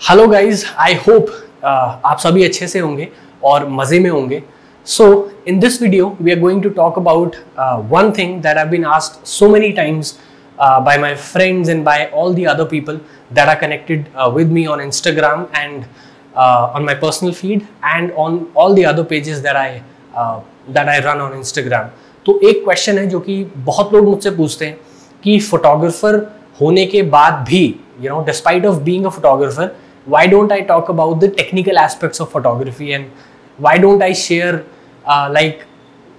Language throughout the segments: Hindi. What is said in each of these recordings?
हेलो गाइस आई होप आप सभी अच्छे से होंगे और मज़े में होंगे। So in this video we are going to talk about one thing that I been asked so many times by my friends and by all the other people that are connected with me on Instagram and on my personal feed and on all the other pages that I that I run on Instagram तो एक क्वेश्चन है जो कि बहुत लोग मुझसे पूछते हैं कि फोटोग्राफर होने के बाद भी you know despite of being a photographer why don't I talk about the technical aspects of photography and why don't I share uh, like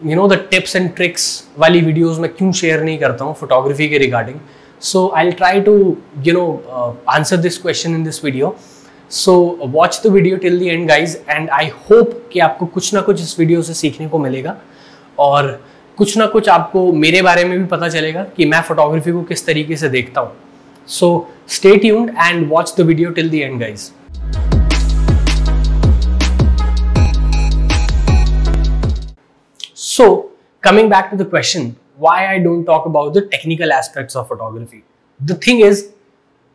you know the tips and tricks वाली videos मैं क्यों share नहीं करता हूँ photography के regarding so I'll try to you know uh, answer this question in this video so watch the video till the end guys and I hope कि आपको कुछ ना कुछ इस वीडियो से सीखने को मिलेगा और कुछ ना कुछ आपको मेरे बारे में भी पता चलेगा कि मैं फोटोग्राफी को किस तरीके से देखता हूँ So stay tuned and watch the video till the end guys. So coming back to the question, why I don't talk about the technical aspects of photography. The thing is,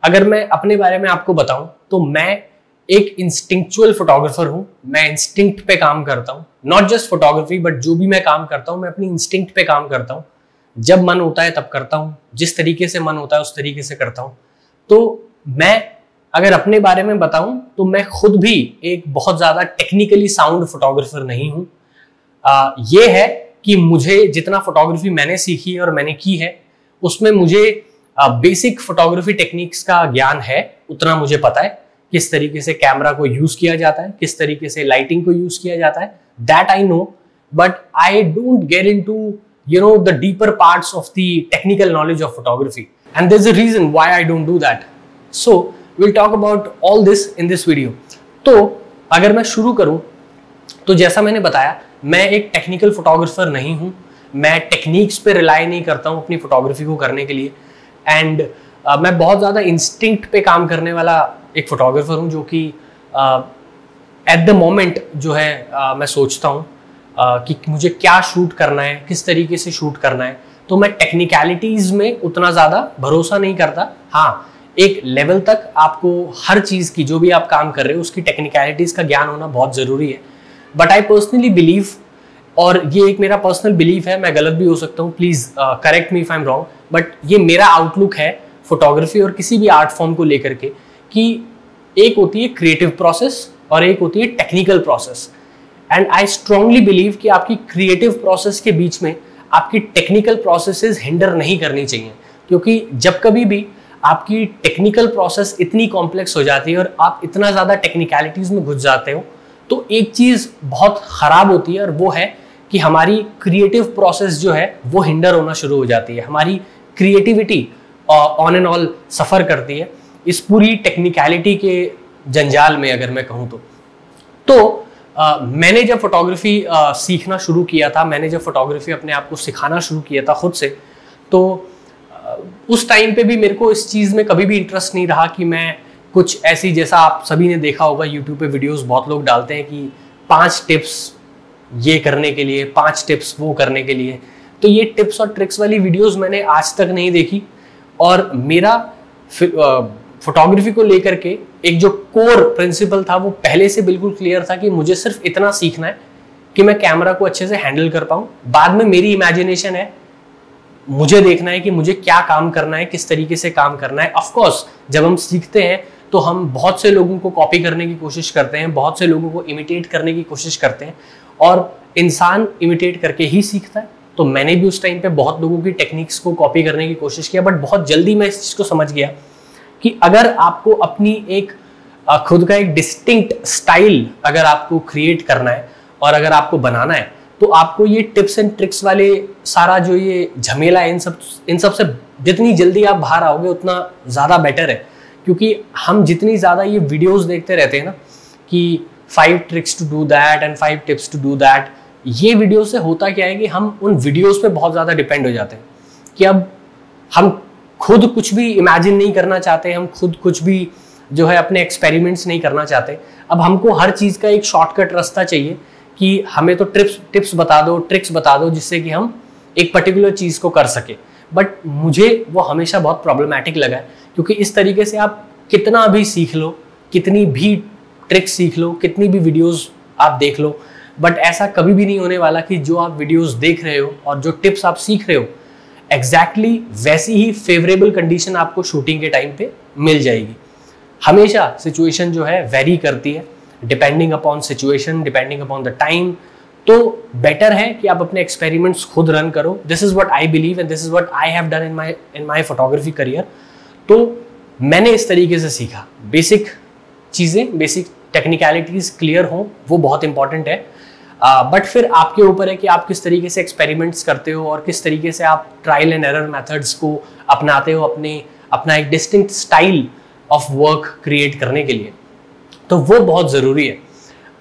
अगर मैं अपने बारे में आपको बताऊँ तो मैं एक इंस्टिंक्चुअल फोटोग्राफर हूँ मैं इंस्टिंक्ट पे काम करता हूँ नॉट जस्ट फोटोग्राफी बट जो भी मैं काम करता हूँ मैं अपनी इंस्टिंक्ट पे काम करता हूँ जब मन होता है तब करता हूँ। जिस तरीके से मन होता है, उस तरीके से करता हूँ। तो मैं अगर अपने बारे में बताऊँ तो मैं खुद भी एक बहुत ज़्यादा टेक्निकली साउंड फोटोग्राफर नहीं हूँ। ये है कि मुझे जितना फोटोग्राफी मैंने सीखी और मैंने की है, उसमें मुझे बेसिक फोटोग्राफी टेक्निक्स का ज्ञान है, उतना मुझे पता है। किस तरीके से कैमरा को यूज़ किया जाता है, किस तरीके से लाइटिंग को यूज़ किया जाता है that I know but I don't get into you know the deeper part of the technical knowledge of photography and there's a reason why I don't do that. So we'll talk about all this in this video. तो अगर मैं शुरू करूँ तो जैसा मैंने बताया मैं एक टेक्निकल फोटोग्राफर नहीं हूँ मैं टेक्निक्स पे रिलाई नहीं करता हूँ अपनी फोटोग्राफी को करने के लिए एंड uh, मैं बहुत ज़्यादा इंस्टिंक्ट पे काम करने वाला एक फोटोग्राफर हूँ जो कि एट द मोमेंट जो है uh, मैं सोचता हूँ कि मुझे क्या शूट करना है, किस तरीके से शूट करना है तो मैं टेक्निकलिटीज में उतना ज़्यादा भरोसा नहीं करता। हाँ एक लेवल तक आपको हर चीज़ की, जो भी आप काम कर रहे हो, उसकी टेक्निकलिटीज़ का ज्ञान होना बहुत ज़रूरी है। बट आई पर्सनली बिलीव और ये एक मेरा पर्सनल बिलीव है, मैं गलत भी हो सकता हूँ please correct me if I am wrong but ये मेरा आउटलुक है फोटोग्राफी और किसी भी आर्ट फॉर्म को लेकर के, कि एक होती है क्रिएटिव प्रोसेस और एक होती है technical process and I strongly believe कि आपकी क्रिएटिव प्रोसेस के बीच में आपकी टेक्निकल प्रोसेसेस हिंडर नहीं करनी चाहिए। क्योंकि जब कभी भी आपकी टेक्निकल प्रोसेस इतनी कॉम्प्लेक्स हो जाती है और आप इतना ज़्यादा टेक्निकलिटीज़ में घुस जाते हो तो एक चीज़ बहुत ख़राब होती है और वो है कि हमारी क्रिएटिव प्रोसेस जो है, वो हिंडर होना शुरू हो जाती है। हमारी creativity on and all suffer करती है। इस पूरी टेक्निकलिटी के जंजाल में अगर मैं कहूँ तो। तो मैंने जब फोटोग्राफी सीखना शुरू किया था, मैंने जब फोटोग्राफी अपने आप को सिखाना शुरू किया था खुद से तो उस टाइम पे भी मेरे को इस चीज़ में कभी भी इंटरेस्ट नहीं रहा कि मैं कुछ ऐसी, जैसा आप सभी ने देखा होगा यूट्यूब पे वीडियोस बहुत लोग डालते हैं कि पाँच टिप्स ये करने के लिए, पाँच टिप्स वो करने के लिए। तो ये टिप्स और ट्रिक्स वाली वीडियोस मैंने आज तक नहीं देखी। और मेरा फोटोग्राफी को लेकर के एक जो कोर प्रिंसिपल था वो पहले से बिल्कुल क्लियर था कि मुझे सिर्फ़ इतना सीखना है कि मैं कैमरा को अच्छे से हैंडल कर पाऊँ। बाद में मेरी इमेजिनेशन है, मुझे देखना है कि मुझे क्या काम करना है, किस तरीके से काम करना है। ऑफकोर्स जब हम सीखते हैं तो हम बहुत से लोगों को कॉपी करने की कोशिश करते हैं, बहुत से लोगों को इमिटेट करने की कोशिश करते हैं और इंसान इमिटेट करके ही सीखता है। तो मैंने भी उस टाइम पे बहुत लोगों की टेक्निक्स को कॉपी करने की कोशिश किया बट बहुत जल्दी मैं इस चीज़ को समझ गया। कि अगर आपको अपनी एक खुद का एक डिस्टिंक्ट स्टाइल अगर आपको क्रिएट करना है और अगर आपको बनाना है तो आपको ये टिप्स एंड ट्रिक्स वाले सारा जो ये झमेला है, इन सब इन सबसे जितनी जल्दी आप बाहर आओगे, उतना ज़्यादा बेटर है। क्योंकि हम जितनी ज़्यादा ये वीडियोस देखते रहते हैं ना, कि five tricks to do that and five tips to do that ये वीडियो से होता क्या है कि हम उन वीडियोस पे बहुत ज़्यादा डिपेंड हो जाते हैं। कि अब हम खुद कुछ भी इमेजिन नहीं करना चाहते, हम खुद कुछ भी जो है अपने एक्सपेरिमेंट्स नहीं करना चाहते। अब हमको हर चीज़ का एक शॉर्टकट रास्ता चाहिए कि हमें तो ट्रिप्स टिप्स बता दो ट्रिक्स बता दो, जिससे कि हम एक पर्टिकुलर चीज़ को कर सके। बट मुझे वो हमेशा बहुत प्रॉब्लमैटिक लगा है, क्योंकि इस तरीके से आप कितना भी सीख लो, कितनी भी ट्रिक्स सीख लो, कितनी भी वीडियोस आप देख लो बट ऐसा कभी भी नहीं होने वाला कि जो आप वीडियोस देख रहे हो और जो टिप्स आप सीख रहे हो एग्जैक्टली exactly वैसी ही फेवरेबल कंडीशन आपको शूटिंग के टाइम पे मिल जाएगी। हमेशा सिचुएशन जो है वेरी करती है। Depending upon situation depending upon the time तो बेटर है कि आप अपने एक्सपेरिमेंट्स खुद रन करो। This is what I believe and this is what I have done in my in my photography career तो मैंने इस तरीके से सीखा। बेसिक चीज़ें बेसिक टेक्निकलिटीज क्लियर हों, वो बहुत इंपॉर्टेंट है। बट फिर आपके ऊपर है कि आप किस तरीके से एक्सपेरिमेंट्स करते हो और किस तरीके से आप ट्रायल एंड एरर मेथड्स को अपनाते हो अपने, अपना एक distinct style of work create करने के लिए। तो वो बहुत ज़रूरी है।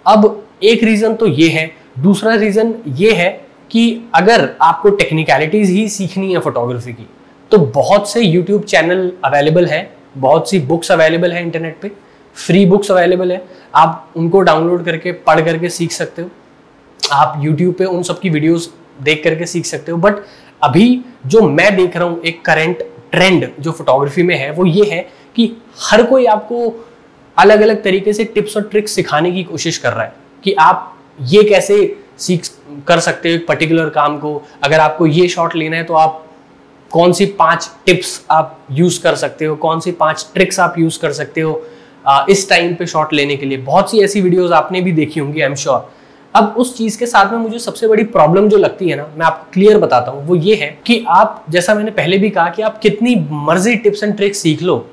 अब एक रीज़न तो ये है, दूसरा रीज़न ये है कि अगर आपको टेक्निकलिटीज़ ही सीखनी है फोटोग्राफी की तो बहुत से यूट्यूब चैनल अवेलेबल है, बहुत सी बुक्स अवेलेबल है इंटरनेट पे फ्री बुक्स अवेलेबल है, आप उनको डाउनलोड करके, पढ़ करके सीख सकते हो। आप यूट्यूब पे उन सब की वीडियोस देख करके सीख सकते हो। बट अभी जो मैं देख रहा हूँ, एक करेंट ट्रेंड जो फोटोग्राफी में है, वो ये है कि हर कोई आपको अलग अलग तरीके से टिप्स और ट्रिक्स सिखाने की कोशिश कर रहा है कि आप ये कैसे सीख कर सकते हो एक पर्टिकुलर काम को। अगर आपको ये शॉट लेना है तो आप कौन सी पाँच टिप्स आप यूज़ कर सकते हो, कौन सी पाँच ट्रिक्स आप यूज़ कर सकते हो इस टाइम पे शॉट लेने के लिए। बहुत सी ऐसी वीडियोस आपने भी देखी होंगी आई एम श्योर अब उस चीज़ के साथ में मुझे सबसे बड़ी प्रॉब्लम जो लगती है ना, मैं आपको क्लियर बताता हूँ, वो ये है कि आप, जैसा मैंने पहले भी कहा कि आप कितनी मर्ज़ी टिप्स एंड ट्रिक्स सीख लो,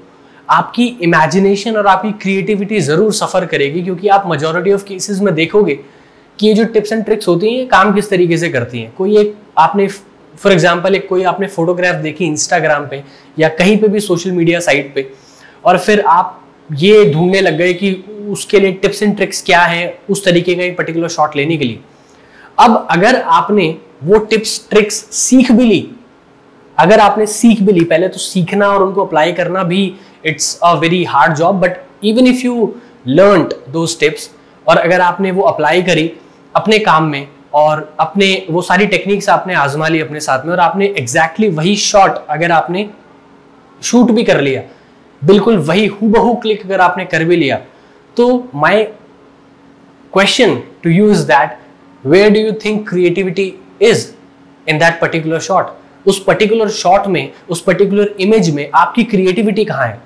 आपकी इमेजिनेशन और आपकी क्रिएटिविटी ज़रूर सफ़र करेगी क्योंकि आप मेजोरिटी ऑफ़ केसेस में देखोगे कि ये जो टिप्स एंड ट्रिक्स होती हैं काम किस तरीके से करती हैं। कोई एक आपने फॉर एग्ज़ाम्पल एक कोई आपने फोटोग्राफ देखी इंस्टाग्राम पे या कहीं पे भी सोशल मीडिया साइट पे, और फिर आप ये ढूँढने लग गए कि उसके लिए टिप्स एंड ट्रिक्स क्या है उस तरीके का एक पर्टिकुलर शॉट लेने के लिए। अब अगर आपने वो टिप्स ट्रिक्स सीख भी ली, अगर आपने सीख भी ली, पहले तो सीखना और उनको अप्लाई करना भी it's a very hard job but even if you learn दो स्टेप्स और अगर आपने वो अप्लाई करी अपने काम में और अपने वो सारी टेक्निक्स आपने आजमा ली अपने साथ में और आपने एग्जैक्टली exactly वही शॉट अगर आपने शूट भी कर लिया बिल्कुल वही हु क्लिक अगर आपने कर भी लिया तो my question to use that where do you think creativity is in that particular shot उस पर्टिकुलर शॉट में, उस पर्टिकुलर इमेज में आपकी क्रिएटिविटी कहाँ है?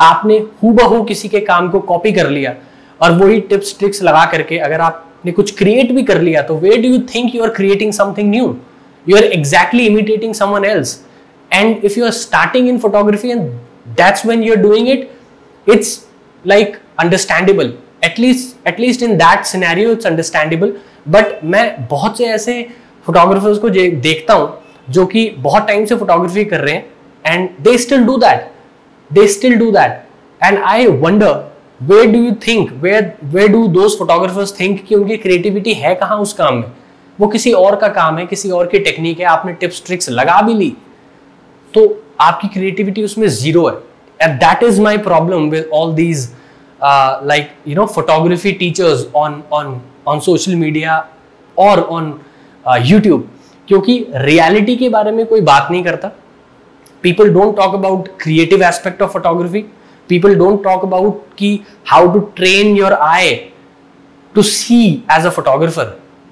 आपने हु किसी के काम को कॉपी कर लिया और वही टिप्स ट्रिक्स लगा करके अगर आपने कुछ क्रिएट भी कर लिया तो where do you think you are creating something new you are exactly imitating someone else and if you are starting in photography and that's when you are doing it it's like understandable at least at least in that scenario it's understandable but मैं बहुत से ऐसे फोटोग्राफर्स को देखता हूँ, जो कि बहुत टाइम से फोटोग्राफी कर रहे हैं and they still do that they still do that. And i wonder, where do you think, where where do those photographers think कि उनकी क्रिएटिविटी है कहाँ उस काम में? वो किसी और का काम है, किसी और की टेक्निक है, आपने टिप्स ट्रिक्स लगा भी ली। तो आपकी क्रिएटिविटी उसमें ज़ीरो है। And that is my problem with all these like you know photography teachers on on on social media और ऑन यूट्यूब क्योंकि रियलिटी के बारे में कोई बात नहीं करता। People don't talk about creative aspect of photography people don't talk about कि how to train your eye to see as a photographer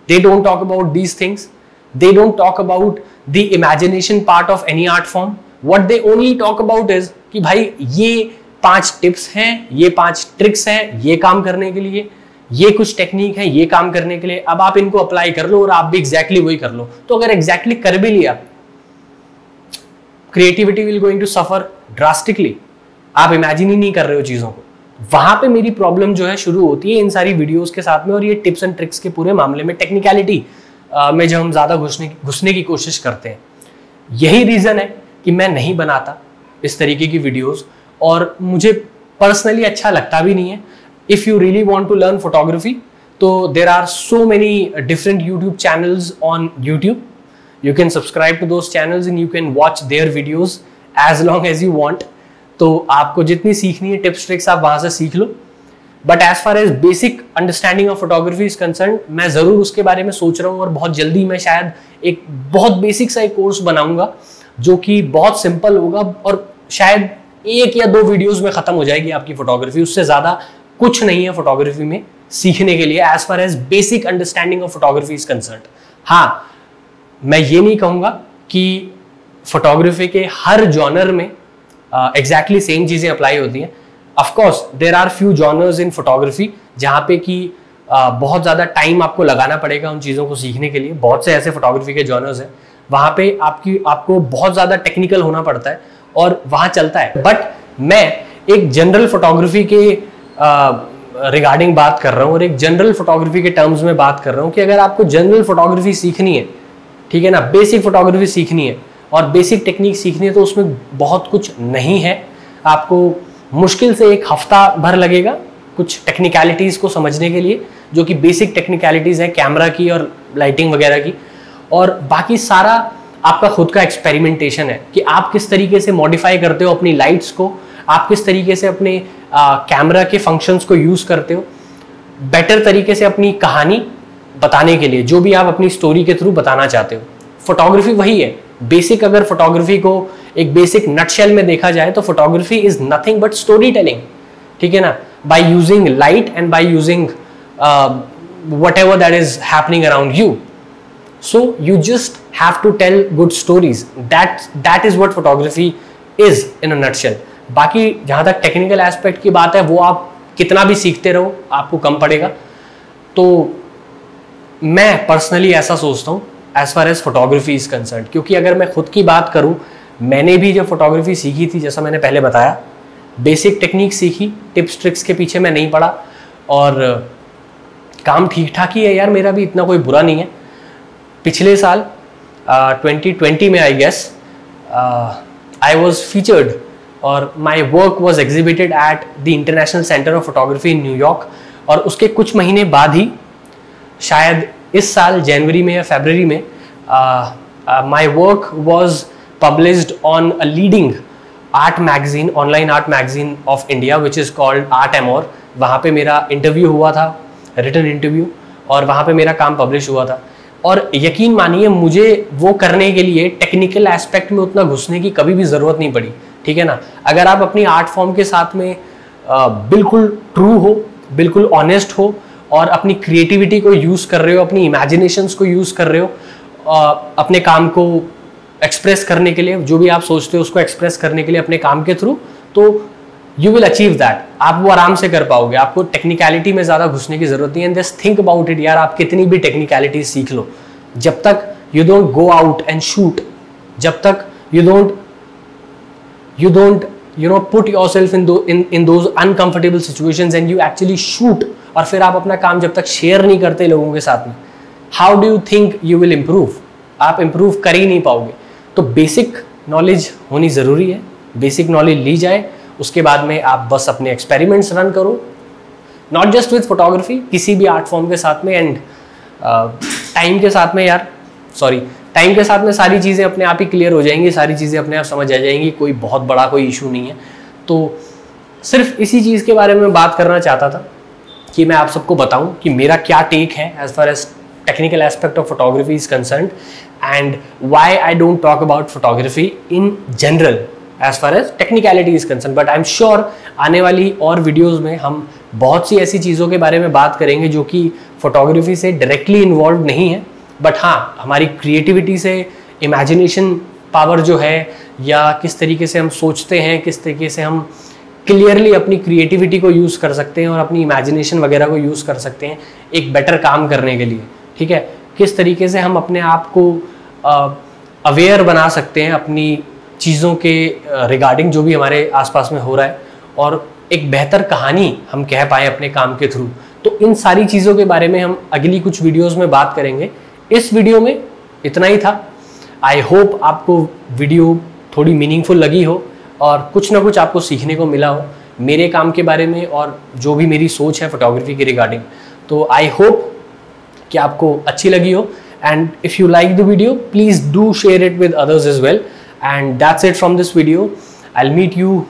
they don't talk about these things they don't talk about the imagination part of any art form what they only talk about is कि भाई ये पाँच टिप्स हैं, ये पाँच ट्रिक्स हैं, ये काम करने के लिए, ये कुछ टेक्निक है, ये काम करने के लिए। अब आप इनको अप्लाई कर लो और आप भी एग्जैक्टली exactly वही कर लो। तो अगर एग्जैक्टली exactly कर भी लिया creativity will going to suffer drastically आप इमेजिन ही नहीं कर रहे हो चीज़ों को। वहाँ पे मेरी प्रॉब्लम जो है शुरू होती है इन सारी वीडियोस के साथ में और ये टिप्स एंड ट्रिक्स के पूरे मामले में टेक्निकलिटी में जब हम ज़्यादा घुसने घुसने की कोशिश करते हैं। यही रीज़न है। कि मैं नहीं बनाता इस तरीके की वीडियोस और मुझे पर्सनली अच्छा लगता भी नहीं है। If you really want to learn photography तो there are so many different YouTube channels on YouTube you can subscribe to those channels and you can watch their videos as long as you want तो आपको जितनी सीखनी है टिप्स ट्रिक्स आप वहाँ से सीख लो। But as far as basic understanding of photography is concern मैं ज़रूर उसके बारे में सोच रहा हूँ और बहुत जल्दी मैं शायद एक बहुत बेसिक सा एक कोर्स बनाऊँगा। जो कि बहुत सिंपल होगा और शायद एक या दो वीडियोस में खत्म हो जाएगी आपकी फोटोग्राफी उससे ज़्यादा कुछ नहीं है फोटोग्राफी में सीखने के लिए as far as basic understanding of photography is concern हाँ मैं ये नहीं कहूँगा कि फोटोग्राफी के हर जॉनर में एग्जैक्टली सेम चीज़ें अप्लाई होती हैं। Of course there are few genres in photography जहाँ पे कि बहुत ज़्यादा टाइम आपको लगाना पड़ेगा उन चीज़ों को सीखने के लिए। बहुत से ऐसे फोटोग्राफी के जॉनर्स हैं वहाँ पे आपकी, आपको बहुत ज़्यादा टेक्निकल होना पड़ता है और वहाँ चलता है। बट मैं एक जनरल फोटोग्राफी के रिगार्डिंग बात कर रहा हूँ और एक जनरल फोटोग्राफी के टर्म्स में बात कर रहा हूँ कि अगर आपको जनरल फोटोग्राफी सीखनी है, ठीक है ना बेसिक फोटोग्राफी सीखनी है और बेसिक टेक्निक सीखनी है तो उसमें बहुत कुछ नहीं है। आपको मुश्किल से एक हफ़्ता भर लगेगा कुछ टेक्निकलिटीज़ को समझने के लिए, जो कि बेसिक टेक्निकलिटीज़ है कैमरा की और लाइटिंग वगैरह की। और बाकी सारा आपका खुद का एक्सपेरिमेंटेशन है कि आप किस तरीके से मॉडिफाई करते हो अपनी लाइट्स को, आप किस तरीके से अपने कैमरा के फ़ंक्शंस को यूज़ करते हो। बेटर तरीके से अपनी कहानी बताने के लिए, जो भी आप अपनी स्टोरी के थ्रू बताना चाहते हो। फोटोग्राफी वही है। बेसिक अगर फोटोग्राफी को एक बेसिक नटशेल में देखा जाए तो photography is nothing but storytelling ठीक है ना? By using light and by using whatever that is happening around you so you just have to tell good stories that that is what photography is in a nutshell बाकी जहाँ तक टेक्निकल एस्पेक्ट की बात है, वो आप कितना भी सीखते रहो, आपको कम पड़ेगा। तो मैं पर्सनली ऐसा सोचता हूँ as far as photography is concern क्योंकि अगर मैं खुद की बात करूँ, मैंने भी जब फोटोग्राफी सीखी थी, जैसा मैंने पहले बताया बेसिक टेक्निक सीखी टिप्स ट्रिक्स के पीछे मैं नहीं पढ़ा और काम ठीक ठाक ही है यार, मेरा भी इतना कोई बुरा नहीं है। पिछले साल ट्वेंटी ट्वेंटी में I guess I was featured और my work was exhibited at the international centre of photography in New York और उसके कुछ महीने बाद ही, शायद इस साल जनवरी में या फेबररी में my work was published on a leading art magazine online art magazine of India which is called Art Amore वहाँ पे मेरा इंटरव्यू हुआ था रिटर्न इंटरव्यू और वहाँ पे मेरा काम पब्लिश हुआ था। और यकीन मानिए, मुझे वो करने के लिए टेक्निकल एस्पेक्ट में उतना घुसने की कभी भी ज़रूरत नहीं पड़ी, ठीक है ना? अगर आप अपनी आर्ट फॉर्म के साथ में बिल्कुल ट्रू हो, बिल्कुल ऑनेस्ट हो और अपनी क्रिएटिविटी को यूज़ कर रहे हो, अपनी इमेजिनेशन को यूज़ कर रहे हो अपने काम को एक्सप्रेस करने के लिए, जो भी आप सोचते हो उसको एक्सप्रेस करने के लिए अपने काम के थ्रू तो यू विल अचीव दैट आप वो आराम से कर पाओगे। आपको टेक्निकलिटी में ज़्यादा घुसने की ज़रूरत नहीं है। जस्ट थिंक अबाउट इट यार, आप कितनी भी टेक्निकलिटी सीख लो। जब तक you don't go out and shoot जब तक you don't you don't you know put yourself in in in those uncomfortable situations and you actually shoot और फिर आप अपना काम जब तक शेयर नहीं करते लोगों के साथ में how do you think you will improve आप इम्प्रूव कर ही नहीं पाओगे। तो बेसिक नॉलेज होनी ज़रूरी है। बेसिक नॉलेज ली जाए। उसके बाद में आप बस अपने एक्सपेरिमेंट्स रन करो। नॉट जस्ट विथ फोटोग्राफी किसी भी आर्ट फॉर्म के साथ में एंड टाइम uh, के साथ में यार सॉरी टाइम के साथ में सारी चीज़ें अपने आप ही क्लियर हो जाएँगी सारी चीज़ें अपने आप समझ आ जाएँगी कोई बहुत बड़ा कोई इशू नहीं है। तो सिर्फ़ इसी चीज़ के बारे में बात करना चाहता था कि मैं आप सबको बताऊँ कि मेरा क्या टेक है as far as technical aspect of photography is concern and why I don't talk about photography in general as far as technicality is concern but I am sure आने वाली और वीडियोज़ में हम बहुत सी ऐसी चीज़ों के बारे में बात करेंगे जो कि फोटोग्राफी से डायरेक्टली इन्वॉल्व नहीं है बट हाँ हमारी क्रिएटिविटी से इमेजिनेशन पावर जो है, या किस तरीके से हम सोचते हैं, किस तरीके से हम क्लियरली अपनी क्रिएटिविटी को यूज़ कर सकते हैं और अपनी इमेजिनेशन वगैरह को यूज़ कर सकते हैं एक बेटर काम करने के लिए, ठीक है? किस तरीके से हम अपने आप को अवेयर बना सकते हैं अपनी चीज़ों के रिगार्डिंग जो भी हमारे आसपास में हो रहा है और एक बेहतर कहानी हम कह पाए अपने काम के थ्रू तो इन सारी चीज़ों के बारे में हम अगली कुछ वीडियोज़ में बात करेंगे। इस वीडियो में इतना ही था। आई होप आपको वीडियो थोड़ी मीनिंगफुल लगी हो और कुछ ना कुछ आपको सीखने को मिला हो मेरे काम के बारे में और जो भी मेरी सोच है फोटोग्राफी के रिगार्डिंग तो आई होप कि आपको अच्छी लगी हो। And if you like the video please do share it with others as well and that's it from this video. I'll meet you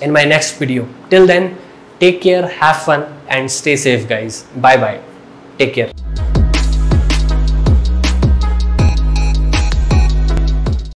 in my next video. Till then take care have fun and stay safe guys. Bye bye take care.